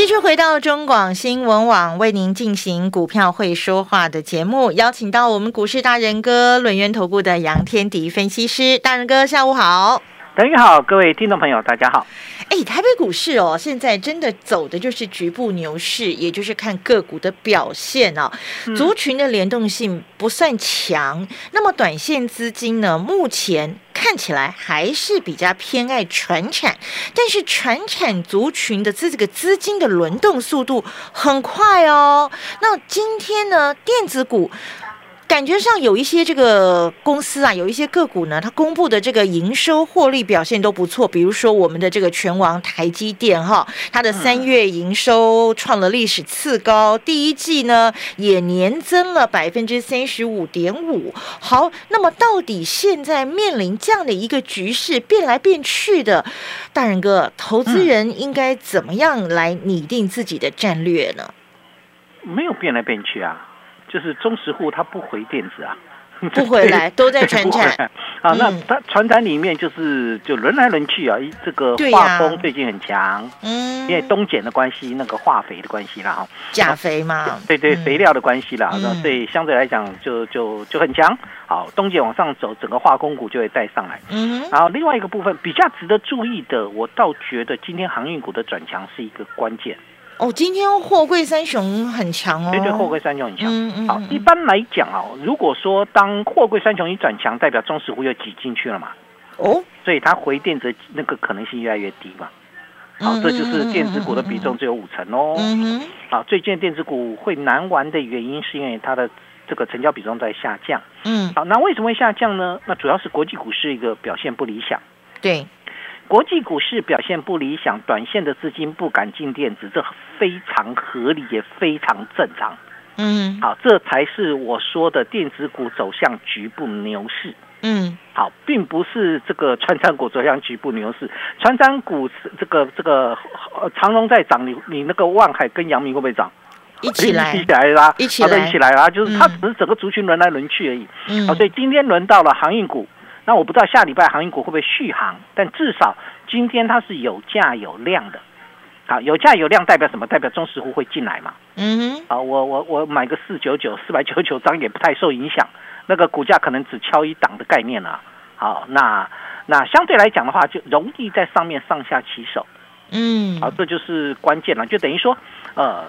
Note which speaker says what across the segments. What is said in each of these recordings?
Speaker 1: 继续回到中广新闻网，为您进行股票会说话的节目，邀请到我们股市大人哥轮源投顾的杨天迪分析师，大人哥下午好。
Speaker 2: 等于好，各位听众朋友，大家好。
Speaker 1: 哎，台北股市哦，现在真的走的就是局部牛市，也就是看个股的表现哦。族群的联动性不算强，那么短线资金呢，目前看起来还是比较偏爱全产，但是全产族群的这这个资金的轮动速度很快哦。那今天呢，电子股。感觉上有一些这个公司啊，有一些个股呢，它公布的这个营收获利表现都不错。比如说我们的这个拳王台积电哈，它的三月营收创了历史次高，第一季呢也年增了百分之三十五点五。好，那么到底现在面临这样的一个局势变来变去的，大人哥，投资人应该怎么样来拟定自己的战略呢？
Speaker 2: 没有变来变去啊。就是中实户他不回电子啊，
Speaker 1: 不回来 都在传产。
Speaker 2: 啊。那它传产里面就是就轮来轮去啊，这个化工最近很强，嗯，因为冬碱的关系，那个化肥的关系啦，哈，
Speaker 1: 钾肥嘛，
Speaker 2: 对对，肥料的关系啦，那所以相对来讲就就就很强。好，冬碱往上走，整个化工股就会带上来。嗯，然后另外一个部分比较值得注意的，我倒觉得今天航运股的转强是一个关键。
Speaker 1: 哦，今天货柜三雄很强哦。
Speaker 2: 对对，货柜三雄很强。嗯嗯。好，一般来讲哦，如果说当货柜三雄一转强，代表中石化又挤进去了嘛。哦。所以它回电子那个可能性越来越低嘛。好，这就是电子股的比重只有五成哦。嗯好，最近电子股会难玩的原因是因为它的这个成交比重在下降。嗯。好，那为什么会下降呢？那主要是国际股市一个表现不理想。
Speaker 1: 对。
Speaker 2: 国际股市表现不理想，短线的资金不敢进电子，这非常合理，也非常正常。嗯，好，这才是我说的电子股走向局部牛市。嗯，好，并不是这个川山股走向局部牛市。川山股这个这个长荣在涨，你你那个万海跟阳明会不会涨？
Speaker 1: 一起来，
Speaker 2: 一起来啦，
Speaker 1: 一起来，
Speaker 2: 一起来啦，就是它只是整个族群轮来轮去而已。嗯，好，所以今天轮到了航运股。那我不知道下礼拜航运股会不会续航，但至少今天它是有价有量的。好，有价有量代表什么？代表中石户会进来嘛？嗯哼。啊，我我我买个四九九四百九十九张也不太受影响，那个股价可能只敲一档的概念啊。好，那那相对来讲的话，就容易在上面上下起手。嗯。好，这就是关键了，就等于说，呃，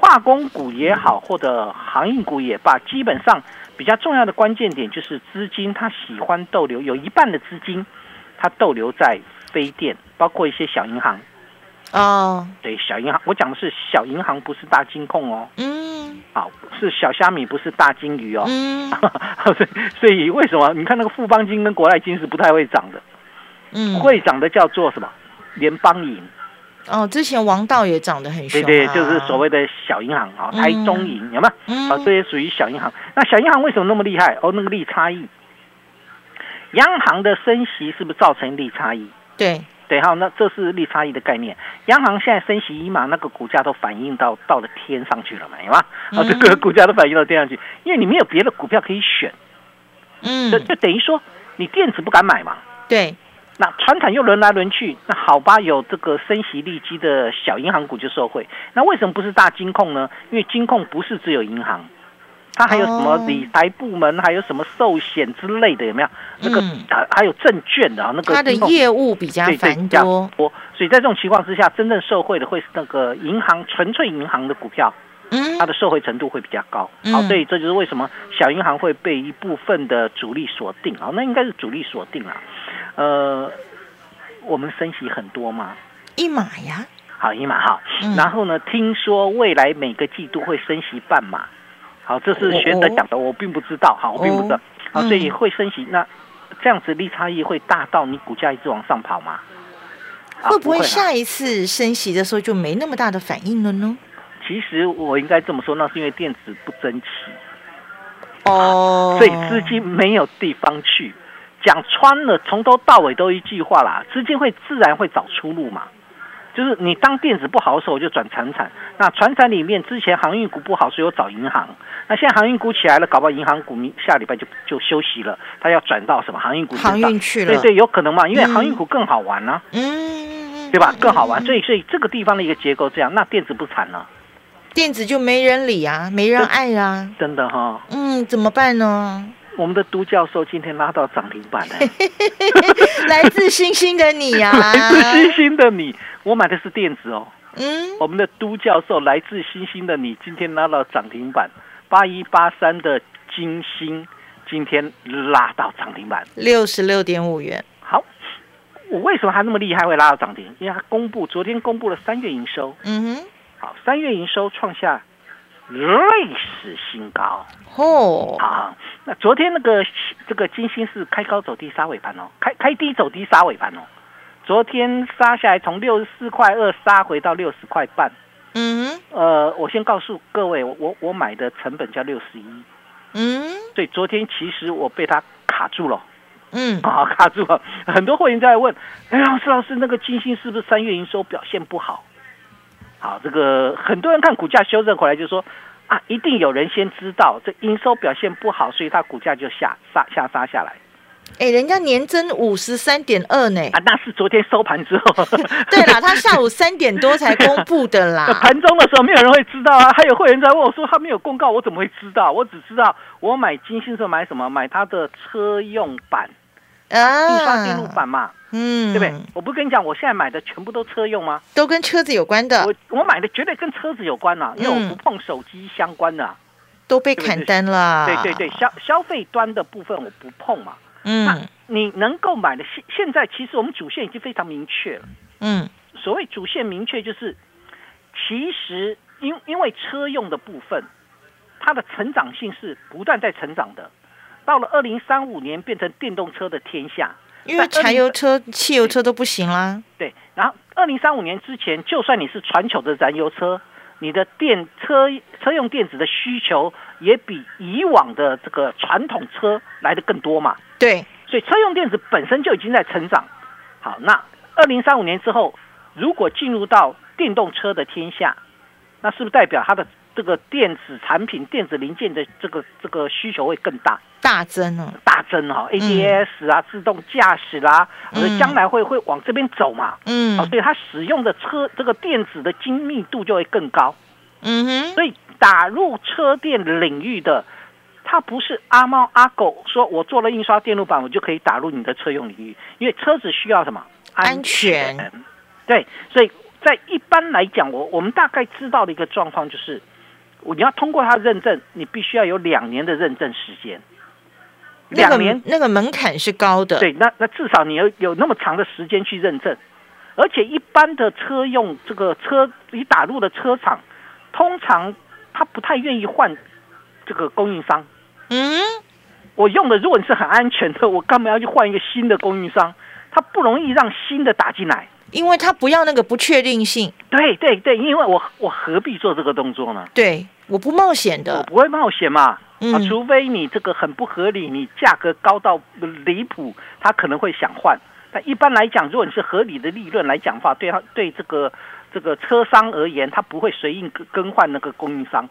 Speaker 2: 化工股也好，或者航运股也罢，基本上。比较重要的关键点就是资金，它喜欢逗留，有一半的资金它逗留在非电，包括一些小银行。哦，对，小银行，我讲的是小银行，不是大金控哦。嗯，好，是小虾米，不是大金鱼哦。嗯，所以为什么你看那个富邦金跟国泰金是不太会涨的？嗯，会涨的叫做什么？联邦银。
Speaker 1: 哦，之前王道也涨得很凶，
Speaker 2: 对对，就是所谓的小银行啊，台中银有没有？啊，这些属于小银行。那小银行为什么那么厉害？哦，那个利差异，央行的升息是不是造成利差异？
Speaker 1: 对
Speaker 2: 对，好，那这是利差异的概念。央行现在升息一码，那个股价都反映到到了天上去了嘛，有吗？啊，这个股价都反映到天上去，因为你没有别的股票可以选，嗯，就就等于说你电子不敢买嘛，
Speaker 1: 对。
Speaker 2: 那船产又轮来轮去，那好吧，有这个升息利基的小银行股就受惠。那为什么不是大金控呢？因为金控不是只有银行，它还有什么理财部门，还有什么寿险之类的，有没有？那个还还有证券的啊，那个
Speaker 1: 它的业务比较繁多。
Speaker 2: 所以在这种情况之下，真正受惠的会是那个银行，纯粹银行的股票，嗯，它的受惠程度会比较高。好，所以这就是为什么小银行会被一部分的主力锁定啊，那应该是主力锁定啊。呃，我们升息很多吗？
Speaker 1: 一码呀，
Speaker 2: 好一码好。然后呢，听说未来每个季度会升息半码，好，这是学者讲的，我并不知道，好，我并不知道，好，所以会升息。那这样子利差异会大到你股价一直往上跑吗？
Speaker 1: 会不会下一次升息的时候就没那么大的反应了呢？
Speaker 2: 其实我应该这么说，那是因为电子不争气。
Speaker 1: 哦，
Speaker 2: 所以资金没有地方去。讲穿了，从头到尾都一句话啦，资金会自然会找出路嘛。就是你当电子不好的时候，我就转船产。那船产里面之前航运股不好，所以我找银行。那现在航运股起来了，搞不好银行股明下礼拜就就休息了，它要转到什么航运股？
Speaker 1: 航运去了。
Speaker 2: 对对，有可能嘛，因为航运股更好玩呢。嗯，对吧？更好玩，所以所以这个地方的一个结构这样，那电子不惨了。
Speaker 1: 电子就没人理啊，没人爱啊，
Speaker 2: 真的哈。
Speaker 1: 嗯，怎么办呢？
Speaker 2: 我们的都教授今天拉到涨停板了，
Speaker 1: 来自星星的你呀，
Speaker 2: 来自星星的你，我买的是电子哦。嗯，我们的都教授来自星星的你，今天拉到涨停板，八一八三的金星今天拉到涨停板，
Speaker 1: 六十六点五元。
Speaker 2: 好，我为什么它那么厉害会拉到涨停？因为它公布昨天公布了三月营收。嗯哼，好，三月营收创下。历史新高哦！好，那昨天那个这个金星是开高走低杀尾盘哦，开开低走低杀尾盘哦。昨天杀下来，从六十四块二杀回到六十块半。嗯，呃，我先告诉各位，我我买的成本叫六十一。嗯，所以昨天其实我被它卡住了。嗯，啊，卡住了。很多会员在问，哎，老师老师，那个金星是不是三月营收表现不好？好，这个很多人看股价修正回来就说啊，一定有人先知道这营收表现不好，所以它股价就下杀下杀下来。
Speaker 1: 哎，人家年增五十三点二呢，
Speaker 2: 啊，那是昨天收盘之后。
Speaker 1: 对啦，他下午三点多才公布的啦。
Speaker 2: 盘中的时候没有人会知道啊，还有会员在问我说他没有公告，我怎么会知道？我只知道我买金星是买什么？买他的车用版啊，印刷电路板嘛。嗯，对不对？我不跟你讲，我现在买的全部都车用吗？
Speaker 1: 都跟车子有关的。
Speaker 2: 我我买的绝对跟车子有关啊，因为我不碰手机相关的。
Speaker 1: 都被砍单了。
Speaker 2: 对对对，消消费端的部分我不碰嘛。嗯，你能够买的现现在其实我们主线已经非常明确了。嗯，所谓主线明确就是，其实因因为车用的部分，它的成长性是不断在成长的。到了二零三五年，变成电动车的天下。
Speaker 1: 因为柴油车、汽油车都不行啦。
Speaker 2: 对，然后二零三五年之前，就算你是全球的燃油车，你的电车车用电子的需求也比以往的这个传统车来的更多嘛。
Speaker 1: 对，
Speaker 2: 所以车用电子本身就已经在成长。好，那二零三五年之后，如果进入到电动车的天下，那是不是代表它的？这个电子产品、电子零件的这个这个需求会更大，
Speaker 1: 大增哦，
Speaker 2: 大增哈，ADS 啊，自动驾驶啦，呃，将来会会往这边走嘛，嗯，所以它使用的车这个电子的精密度就会更高，嗯哼，所以打入车电领域的，它不是阿猫阿狗说我做了印刷电路板，我就可以打入你的车用领域，因为车子需要什么？
Speaker 1: 安全，
Speaker 2: 对，所以在一般来讲，我我们大概知道的一个状况就是。你要通过它认证，你必须要有两年的认证时间。
Speaker 1: 两年那个门槛是高的。
Speaker 2: 对，那那至少你要有那么长的时间去认证，而且一般的车用这个车你打入的车厂，通常他不太愿意换这个供应商。嗯，我用的如果你是很安全的，我干嘛要去换一个新的供应商？他不容易让新的打进来。
Speaker 1: 因为他不要那个不确定性。
Speaker 2: 对对对，因为我我何必做这个动作呢？
Speaker 1: 对，我不冒险的。
Speaker 2: 我不会冒险嘛，啊，除非你这个很不合理，你价格高到离谱，他可能会想换。但一般来讲，如果你是合理的利润来讲话，对他对这个这个车商而言，他不会随意更更换那个供应商。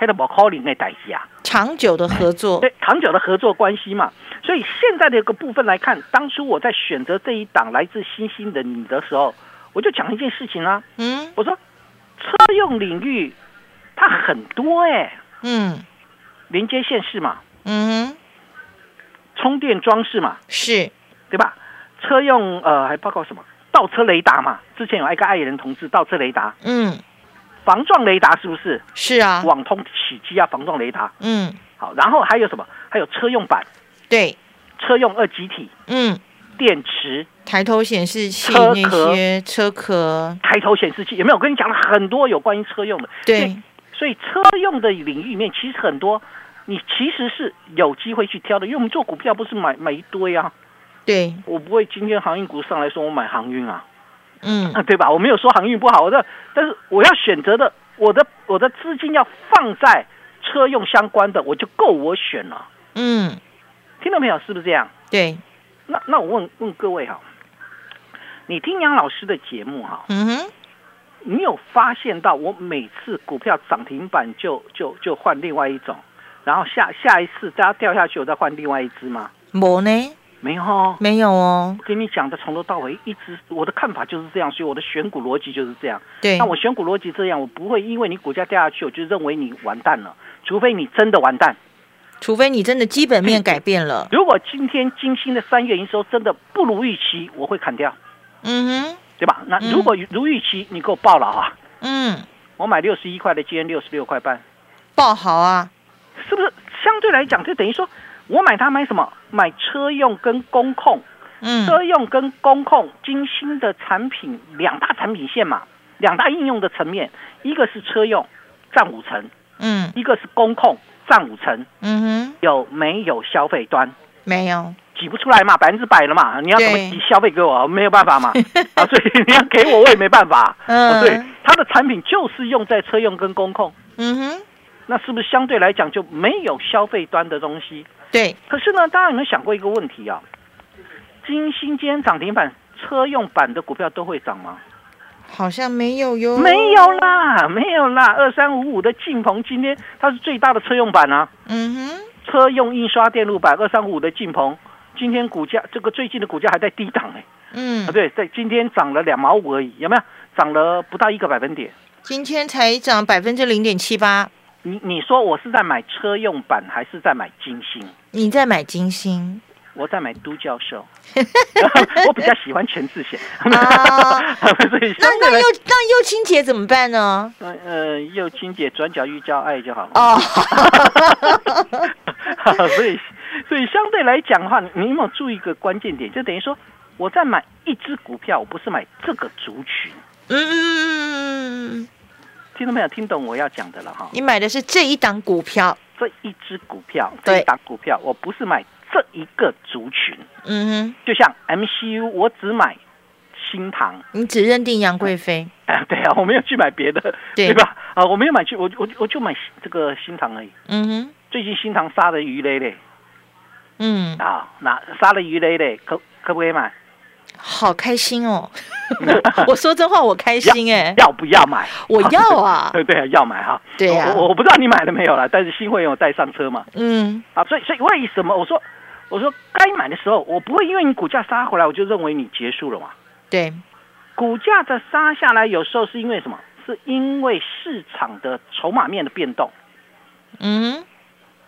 Speaker 2: 黑的宝 calling 那代价，
Speaker 1: 长久的合作，
Speaker 2: 对长久的合作关系嘛。所以现在的一个部分来看，当初我在选择这一档来自星星的你的时候，我就讲一件事情啊。嗯，我说车用领域它很多哎，嗯，连接线是嘛，嗯，充电装饰嘛，
Speaker 1: 是，
Speaker 2: 对吧？车用呃还包括什么倒车雷达嘛？之前有一个爱人同志倒车雷达，嗯。防撞雷达是不是？
Speaker 1: 是啊，
Speaker 2: 网通起机啊，防撞雷达。嗯，好，然后还有什么？还有车用板，
Speaker 1: 对，
Speaker 2: 车用二极体，嗯，电池、
Speaker 1: 抬头显示器那些车壳、
Speaker 2: 抬头显示器有没有？我跟你讲了很多有关于车用的。
Speaker 1: 对，
Speaker 2: 所以车用的领域里面其实很多，你其实是有机会去挑的，因为我们做股票不是买买一堆啊。
Speaker 1: 对，
Speaker 2: 我不会今天航运股上来说我买航运啊。嗯，对吧？我没有说航运不好，我的，但是我要选择的，我的我的资金要放在车用相关的，我就够我选了。
Speaker 1: 嗯，
Speaker 2: 听到没有？是不是这样？
Speaker 1: 对，
Speaker 2: 那那我问问各位哈，你听杨老师的节目哈，
Speaker 1: 嗯哼，
Speaker 2: 你有发现到我每次股票涨停板就就就换另外一种，然后下下一次再掉下去，我再换另外一只吗？
Speaker 1: 没呢，
Speaker 2: 没有哦，
Speaker 1: 没有哦，
Speaker 2: 我跟你讲的从头到尾一直我的看法就是这样，所以我的选股逻辑就是这样。
Speaker 1: 对
Speaker 2: 那，我选股逻辑这样，我不会因为你股价掉下去，我就认为你完蛋了，除非你真的完蛋。
Speaker 1: 除非你真的基本面改变了，
Speaker 2: 如果今天金星的三月营收真的不如预期，我会砍掉，
Speaker 1: 嗯哼，
Speaker 2: 对吧？那
Speaker 1: 嗯。
Speaker 2: 如果如预期，你给我报了啊！
Speaker 1: 嗯，
Speaker 2: 我买六十一块的，今天六十六块半，
Speaker 1: 报好啊，
Speaker 2: 是不是？相对来讲就等于说我买它买什么？买车用跟工控，
Speaker 1: 嗯，
Speaker 2: 车用跟工控，金星的产品两大产品线嘛，两大应用的层面，一个是车用占五成，
Speaker 1: 嗯。
Speaker 2: 一个是工控占五成，
Speaker 1: 嗯哼，
Speaker 2: 有没有消费端？
Speaker 1: 没有，
Speaker 2: 挤不出来嘛，百分之百了嘛，你要怎么挤消费给我？没有办法嘛，啊，所以你要给我，我也没办法。
Speaker 1: 嗯
Speaker 2: 啊对，它的产品就是用在车用跟工控，
Speaker 1: 嗯哼，
Speaker 2: 那是不是相对来讲就没有消费端的东西？
Speaker 1: 对，
Speaker 2: 可是呢，大家有没有想过一个问题啊？金星今天涨停板，车用版的股票都会涨吗？
Speaker 1: 好像没有哟，
Speaker 2: 没有，啦，没有啦。二三五五的劲鹏今天它是最大的车用版啊，
Speaker 1: 嗯哼，
Speaker 2: 车用印刷电路板二三五五的劲鹏，今天股价这个最近的股价还在低档哎、
Speaker 1: 嗯
Speaker 2: 啊，，对，在今天涨了两毛五而已，有没有？涨了不到一个百分点。
Speaker 1: 今天才涨百分之零点七八，
Speaker 2: 你你说我是在买车用版还是在买金星？
Speaker 1: 你在买金星
Speaker 2: 我在买都教授，我比较喜欢全智贤，
Speaker 1: 啊
Speaker 2: 所以
Speaker 1: 那那又那又清姐怎么办呢？
Speaker 2: 呃呃，又清姐转角遇交爱就好了。
Speaker 1: 哦，
Speaker 2: 所以所以相对来讲的话，你你有没有注意一个关键点？就等于说我在买一只股票，我不是买这个族群。
Speaker 1: 嗯嗯嗯嗯嗯，
Speaker 2: 听懂没有？听懂我要讲的了哈。
Speaker 1: 你买的是这一档股票，
Speaker 2: 这一只股票，
Speaker 1: 对
Speaker 2: 这一档股票，我不是买这一个族群。
Speaker 1: 嗯哼
Speaker 2: 就像 MCU，我只买新
Speaker 1: 塘。你只认定杨贵妃，
Speaker 2: 哎，对啊，我没有去买别的，
Speaker 1: 对
Speaker 2: 吧？啊，我没有买去，我我我就买这个新塘而已。
Speaker 1: 嗯哼，
Speaker 2: 最近新塘杀的鱼雷嘞
Speaker 1: 嗯，
Speaker 2: 啊，那杀了鱼雷嘞，可可不可以买？
Speaker 1: 好开心哦！我 我说真话，我开心哎，
Speaker 2: 要不要买？
Speaker 1: 我要啊，
Speaker 2: 对 对啊，要买哈。
Speaker 1: 对啊
Speaker 2: 我我不知道你买了没有啦，但是新会员有带上车嘛？
Speaker 1: 嗯
Speaker 2: 啊，所以所以为什么我说我说该买的时候，我不会因为你股价杀回来，我就认为你结束了嘛？
Speaker 1: 对，
Speaker 2: 股价的杀下来，有时候是因为什么？是因为市场的筹码面的变动。
Speaker 1: 嗯，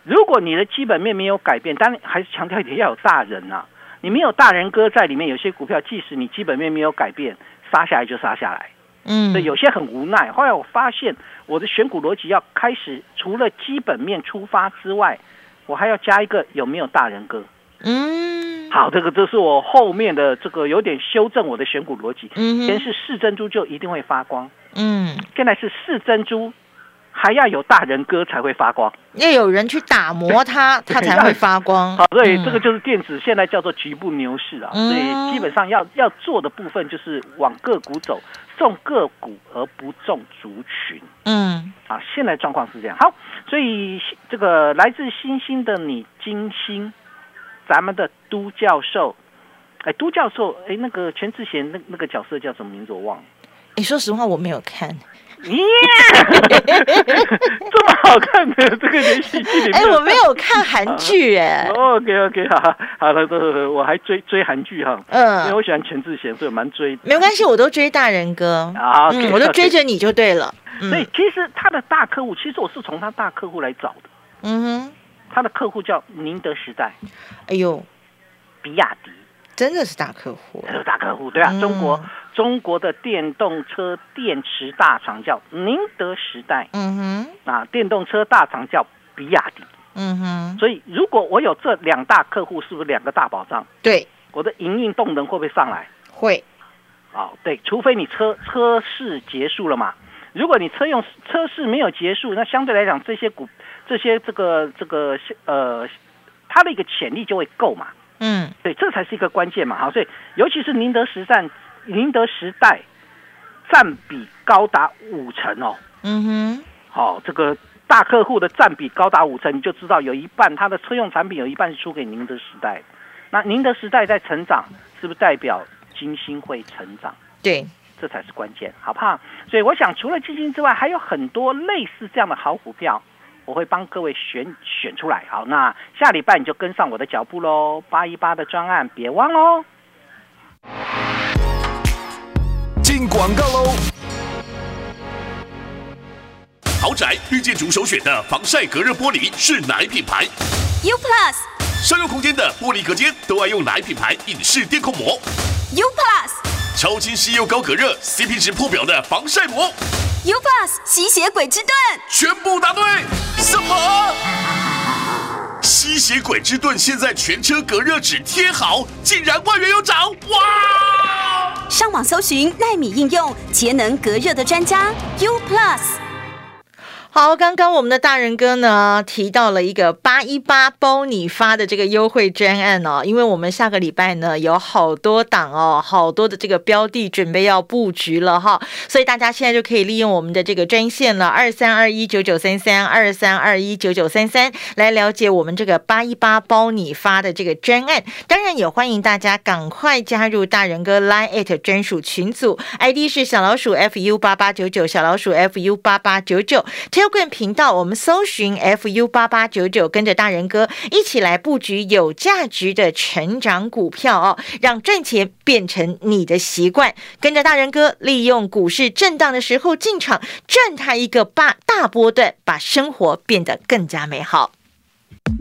Speaker 2: 如果你的基本面没有改变，当然还是强调一点，要有大人啊。你没有大人哥在里面，有些股票即使你基本面没有改变，杀下来就杀下来。
Speaker 1: 嗯，
Speaker 2: 所以有些很无奈。后来我发现，我的选股逻辑要开始除了基本面出发之外，我还要加一个有没有大人哥。
Speaker 1: 嗯，
Speaker 2: 好，这个这是我后面的这个有点修正我的选股逻辑。
Speaker 1: 嗯哼，
Speaker 2: 先是四珍珠就一定会发光，
Speaker 1: 嗯，
Speaker 2: 现在是四珍珠还要有大人哥才会发光。
Speaker 1: 要有人去打磨它，它才会发光。
Speaker 2: 好，所以
Speaker 1: 嗯
Speaker 2: 这个就是电子现在叫做局部牛市啊，
Speaker 1: 嗯
Speaker 2: 所以基本上要要做的部分就是往个股走，重个股而不重族群
Speaker 1: 嗯
Speaker 2: 啊。现在状况是这样。好，所以这个来自星星的你金星，咱们的都教授，哎，都教授，哎，那个全智贤那那个角色叫什么名字我忘了。
Speaker 1: 你说实话，我没有看。
Speaker 2: 个连续剧里面，
Speaker 1: 哎，我没有看韩剧，哎
Speaker 2: ，OK OK，好，好了，对我还追追韩剧哈，嗯。因为
Speaker 1: 嗯，
Speaker 2: 我喜欢全智贤，所以我蛮追的。
Speaker 1: 没关系，我都追大人哥。
Speaker 2: 啊
Speaker 1: 嗯，我
Speaker 2: 都
Speaker 1: 追着你就对了。
Speaker 2: 所以
Speaker 1: 嗯
Speaker 2: 其实他的大客户，其实我是从他大客户来找的。
Speaker 1: 嗯哼，
Speaker 2: 他的客户叫宁德时代、
Speaker 1: 哎呦，
Speaker 2: 比亚迪，
Speaker 1: 真的是大客户。
Speaker 2: 大客户，对啊，
Speaker 1: 嗯。
Speaker 2: 中国中国的电动车电池大厂叫宁德时代
Speaker 1: 嗯哼，
Speaker 2: 啊，电动车大厂叫比亚迪。
Speaker 1: 嗯哼，
Speaker 2: 所以如果我有这两大客户，是不是两个大保障？
Speaker 1: 对，
Speaker 2: 我的营运动能会不会上来？
Speaker 1: 会，
Speaker 2: 哦、对，除非你车车市结束了嘛。如果你车用车市没有结束，那相对来讲，这些股这些这个这个呃，它的一个潜力就会够嘛。
Speaker 1: 嗯
Speaker 2: 对，这才是一个关键嘛。好，所以尤其是宁德时代，宁德时代占比高达五成哦。
Speaker 1: 嗯哼，
Speaker 2: 好、这个大客户的占比高达五成，你就知道有一半它的车用产品有一半是输给宁德时代。那宁德时代在成长，是不是代表金星会成长？
Speaker 1: 对，
Speaker 2: 这才是关键，好不好？所以我想，除了基金星之外，还有很多类似这样的好股票，我会帮各位选选出来。好，那下礼拜你就跟上我的脚步喽，八一八的专案别忘喽。
Speaker 3: 进广告喽。豪宅绿建筑首选的防晒隔热玻璃是哪一品牌
Speaker 4: ？U Plus。
Speaker 3: 商用空间的玻璃隔间都爱用哪一品牌隐式电控膜
Speaker 4: ？U Plus。
Speaker 3: 超清晰又高隔热，CP 值破表的防晒膜
Speaker 4: ？U Plus 吸血鬼之盾。
Speaker 3: 全部答对。什么？吸血鬼之盾现在全车隔热纸贴好，竟然万元有涨！哇！
Speaker 4: 上网搜寻纳米应用节能隔热的专家 U Plus。
Speaker 1: 好，刚刚我们的大人哥呢提到了一个八一八包你发的这个优惠专案哦，因为我们下个礼拜呢有好多档哦，好多的这个标的准备要布局了哈，所以大家现在就可以利用我们的这个专线了，二三二一九九三三二三二一九九三三来了解我们这个八一八包你发的这个专案。当然也欢迎大家赶快加入大人哥 Line at 专属群组，ID 是小老鼠 fu 八八九九，小老鼠 fu 八八九九。优冠频道，我们搜寻 FU 八八九九，跟着大人哥一起来布局有价值的成长股票哦，让赚钱变成你的习惯。跟着大人哥，利用股市震荡的时候进场，赚他一个大大波段，把生活变得更加美好。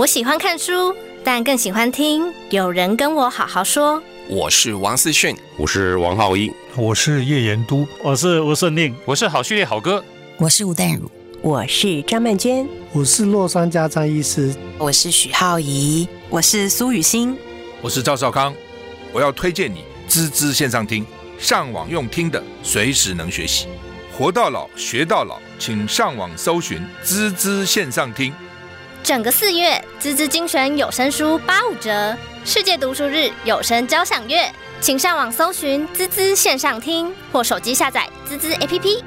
Speaker 5: 我喜欢看书，但更喜欢听有人跟我好好说。
Speaker 6: 我是王思训，
Speaker 7: 我是王浩一，
Speaker 8: 我是叶延都，
Speaker 9: 我是吴胜令，
Speaker 10: 我是好序列好哥，
Speaker 11: 我是吴淡如，
Speaker 12: 我是张曼娟，
Speaker 13: 我是洛杉家张医师，
Speaker 14: 我是许浩怡，
Speaker 15: 我是苏雨欣，
Speaker 16: 我是赵少康。我要推荐你滋滋线上听，上网用听的，随时能学习，活到老学到老，请上网搜寻滋滋线上听。
Speaker 5: 整个四月，滋滋精选有声书八五折，世界读书日有声交响乐，请上网搜寻滋滋线上听，或手机下载滋滋 APP。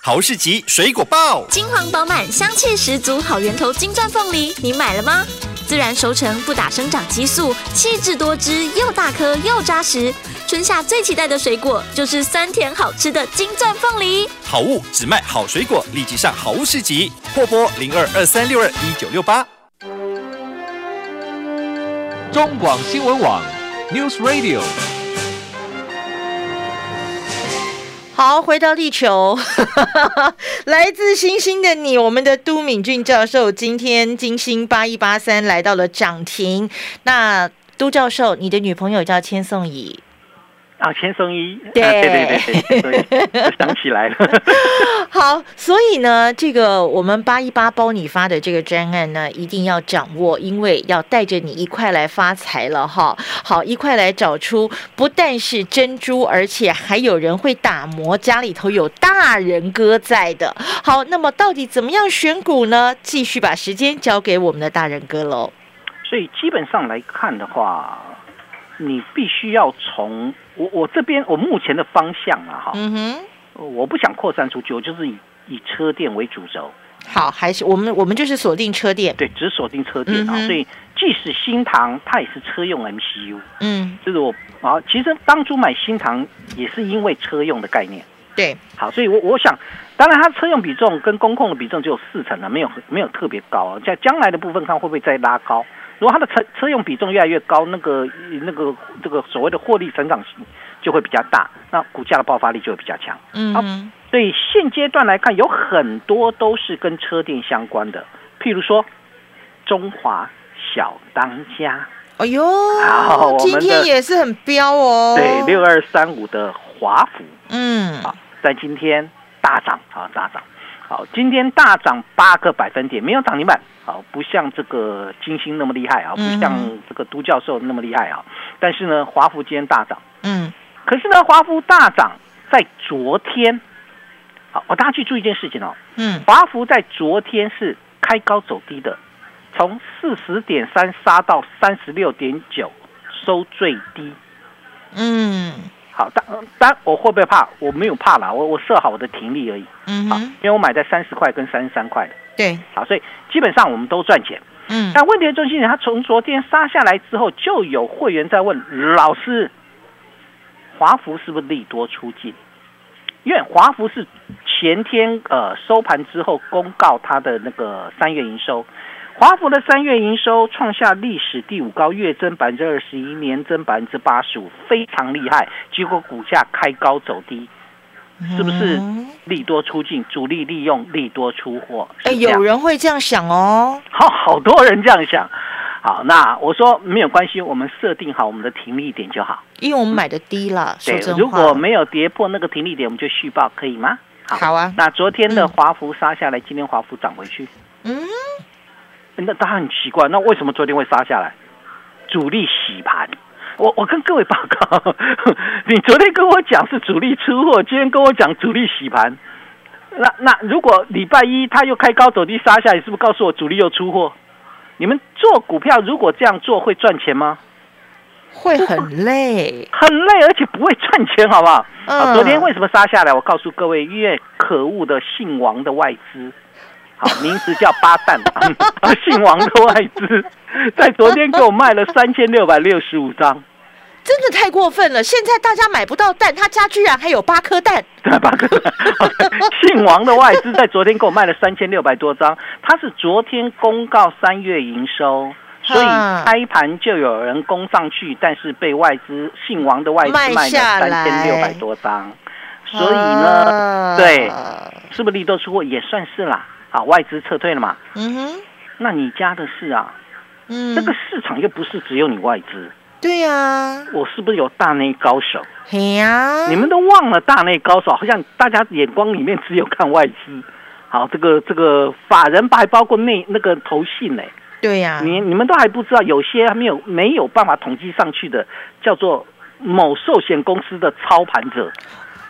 Speaker 6: 好市集水果报，
Speaker 5: 金黄饱满，香气十足，好源头金钻凤梨，你买了吗？自然熟成，不打生长激素，气质多汁，又大颗又扎实。春夏最期待的水果就是酸甜好吃的金钻凤梨。
Speaker 6: 好物只卖好水果，立即上好物市集，破波零二二三六二一九六八。
Speaker 17: 中广新闻网，News Radio。
Speaker 1: 好，回到地球，来自星星的你，我们的都敏俊教授，今天金星八一八三来到了涨停。那都教授，你的女朋友叫千颂怡。
Speaker 2: 啊，千颂伊，
Speaker 1: 对
Speaker 2: 对对，想起来了。
Speaker 1: 好，所以呢，这个我们八一八包你发的这个专案呢，一定要掌握，因为要带着你一块来发财了哈。好，一块来找出不但是珍珠，而且还有人会打磨，家里头有大人哥在的。好，那么到底怎么样选股呢？继续把时间交给我们的大人哥喽。
Speaker 2: 所以基本上来看的话，你必须要从。我我这边我目前的方向啊，哈，嗯哼，我不想扩散出去，我就是以以车店为主轴。
Speaker 1: 好，还是我们我们就是锁定车店，
Speaker 2: 对，只锁定车店啊。所以即使新塘它也是车用 MCU，嗯，就是我啊，其实当初买新塘也是因为车用的概念。
Speaker 1: 对，
Speaker 2: 好，所以我我想，当然它车用比重跟工控的比重只有四成了，没有没有特别高啊。在将来的部分看会不会再拉高？如果它的车车用比重越来越高，那个那个这个所谓的获利成长性就会比较大，那股价的爆发力就会比较强。嗯，好，所以现阶段来看，有很多都是跟车电相关的，譬如说中华小当家。
Speaker 1: 哎呦，好，今天也是很彪哦。
Speaker 2: 对，六二三五的华孚，嗯，啊，在今天大涨啊，大涨。好，今天大涨八个百分点，没有涨停板，好，不像这个金星那么厉害啊，不像这个都教授那么厉害啊。但是呢，华孚今天大涨，嗯，可是呢，华孚大涨在昨天，好，我大家去注意一件事情哦，嗯，华孚在昨天是开高走低的，从四十点三杀到三十六点九，收最低，嗯。好，但但我会不会怕？我没有怕啦，我我设好我的停利而已。嗯，好，因为我买在三十块跟三十三块的。
Speaker 1: 对，
Speaker 2: 好，所以基本上我们都赚钱。嗯，但问题的中心点，他从昨天杀下来之后，就有会员在问老师，华孚是不是利多出境？因为华孚是前天呃收盘之后公告他的那个三月营收。华孚的三月营收创下历史第五高，月增百分之二十一，年增百分之八十五，非常厉害。结果股价开高走低，是不是利多出尽，主力利用利多出货？
Speaker 1: 哎，有人会这样想哦。
Speaker 2: 好，好多人这样想。好，那我说没有关系，我们设定好我们的停利点就好，
Speaker 1: 因为我们买的低了。
Speaker 2: 对，如果没有跌破那个停利点，我们就续报，可以吗？
Speaker 1: 好啊。
Speaker 2: 那昨天的华孚杀下来，今天华孚涨回去。嗯。那他很奇怪，那为什么昨天会杀下来？主力洗盘，我我跟各位报告，你昨天跟我讲是主力出货，今天跟我讲主力洗盘，那那如果礼拜一他又开高走低杀下来，是不是告诉我主力又出货？你们做股票如果这样做会赚钱吗？
Speaker 1: 会很累，
Speaker 2: 很累，而且不会赚钱，好不好？啊，昨天为什么杀下来？我告诉各位，因为可恶的姓王的外资。好，名字叫八蛋，姓王的外资 在昨天给我卖了三千六百六十五张，
Speaker 1: 真的太过分了！现在大家买不到蛋，他家居然还有八颗蛋，
Speaker 2: 对，八颗。姓王的外资在昨天给我卖了三千六百多张，他是昨天公告三月营收，所以开盘就有人攻上去，但是被外资姓王的外资卖了三千六百多张，所以呢，对，是不是利多出货也算是啦。啊，外资撤退了嘛？嗯哼，那你家的事啊？嗯，这个市场又不是只有你外资。
Speaker 1: 对呀，
Speaker 2: 我是不是有大内高手？
Speaker 1: 嘿呀，
Speaker 2: 你们都忘了大内高手，好像大家眼光里面只有看外资。好，这个这个法人还包括内那个投信嘞。
Speaker 1: 对呀，
Speaker 2: 你你们都还不知道，有些还没有没有办法统计上去的，叫做某寿险公司的操盘者，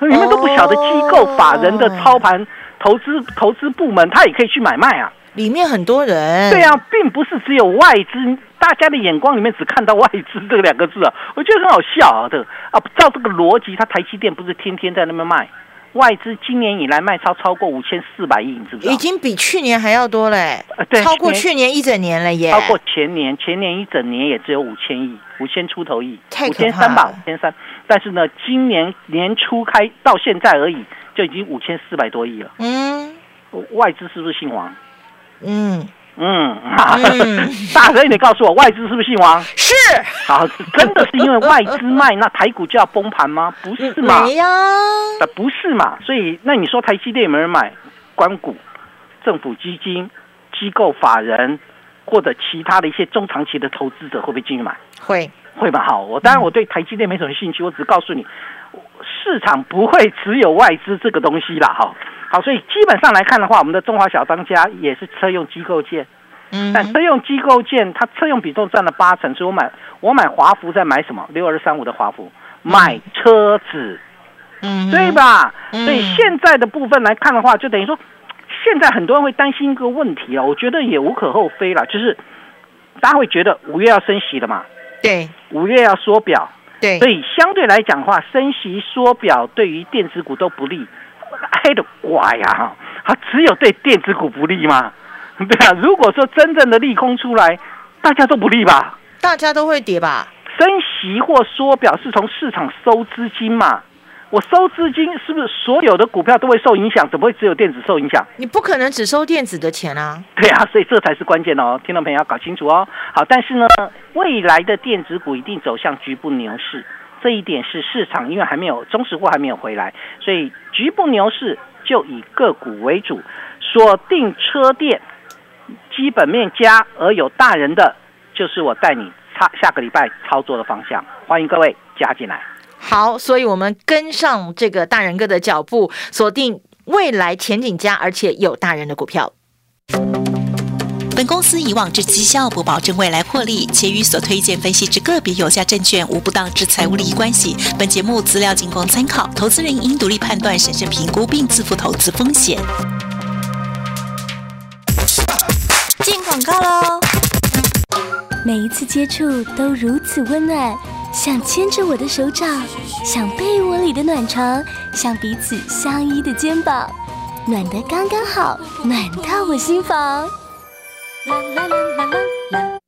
Speaker 2: 你们都不晓得机构法人的操盘。投资投资部门，他也可以去买卖啊。
Speaker 1: 里面很多人。
Speaker 2: 对啊，并不是只有外资，大家的眼光里面只看到外资这两个字啊，我觉得很好笑啊。这啊，照这个逻辑，他台积电不是天天在那边卖？外资今年以来卖超超过五千四百亿，你知不知道？
Speaker 1: 已经比去年还要多嘞。
Speaker 2: 呃，对，
Speaker 1: 超过去年一整年了耶。
Speaker 2: 超过前年，前年一整年也只有五千亿，五千出头亿，
Speaker 1: 五
Speaker 2: 千三吧，五千三。但是呢，今年年初开到现在而已。就已经五千四百多亿了。嗯，外资是不是姓王？嗯嗯，大哥，你告诉我，外资是不是姓王？
Speaker 1: 是。
Speaker 2: 好，真的是因为外资卖，那台股就要崩盘吗？不是嘛？
Speaker 1: 没呀。
Speaker 2: 呃，不是嘛？所以，那你说台积电有没有人买？关股、政府基金、机构法人或者其他的一些中长期的投资者会不会进去买？
Speaker 1: 会，
Speaker 2: 会吧？好，我当然我对台积电没什么兴趣，我只告诉你。市场不会只有外资这个东西啦，哈，好，所以基本上来看的话，我们的中华小当家也是车用机构件，嗯，但车用机构件它车用比重占了八成，所以我买我买华孚在买什么？六二三五的华孚买车子，嗯，对吧？所以现在的部分来看的话，就等于说，现在很多人会担心一个问题啊，我觉得也无可厚非了，就是大家会觉得五月要升息了嘛，
Speaker 1: 对，
Speaker 2: 五月要缩表。
Speaker 1: 对，
Speaker 2: 所以相对来讲话，升息缩表对于电子股都不利，挨的怪呀！它只有对电子股不利吗？对啊，如果说真正的利空出来，大家都不利吧？
Speaker 1: 大家都会跌吧？
Speaker 2: 升息或缩表是从市场收资金嘛？我收资金是不是所有的股票都会受影响？怎么会只有电子受影响？
Speaker 1: 你不可能只收电子的钱啊！
Speaker 2: 对啊，所以这才是关键哦，听众朋友要搞清楚哦。好，但是呢，未来的电子股一定走向局部牛市，这一点是市场因为还没有中实货还没有回来，所以局部牛市就以个股为主，锁定车电，基本面加而有大人的，就是我带你差下个礼拜操作的方向。欢迎各位加进来。
Speaker 1: 好，所以我们跟上这个大人哥的脚步，锁定未来前景佳而且有大人的股票。
Speaker 18: 本公司以往之绩效不保证未来获利，且与所推荐分析之个别有价证券无不当之财务利益关系。本节目资料仅供参考，投资人应独立判断、审慎评估并自负投资风险。
Speaker 5: 进广告喽！
Speaker 7: 每一次接触都如此温暖，像牵着我的手掌，像被窝里的暖床，像彼此相依的肩膀，暖得刚刚好，暖到我心房。啦啦啦啦啦啦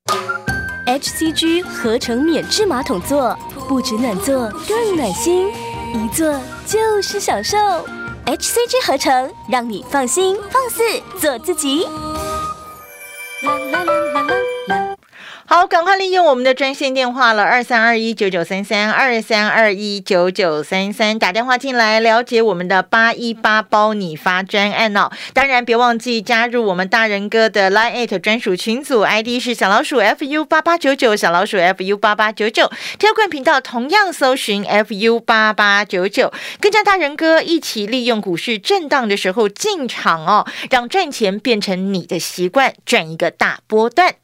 Speaker 7: ！HCG 合成免治马桶座，不止暖座，更暖心，一坐就是享受。HCG 合成，让你放心放肆做自己。
Speaker 1: 好，赶快利用我们的专线电话了，二三二一九九三三二三二一九九三三，打电话进来了解我们的八一八包你发专案哦。当然，别忘记加入我们大人哥的 Line 专属群组，ID 是小老鼠 fu 八八九九，小老鼠 fu 八八九九。跳冠频道同样搜寻 fu 八八九九，跟着大人哥一起利用股市震荡的时候进场哦，让赚钱变成你的习惯，赚一个大波段。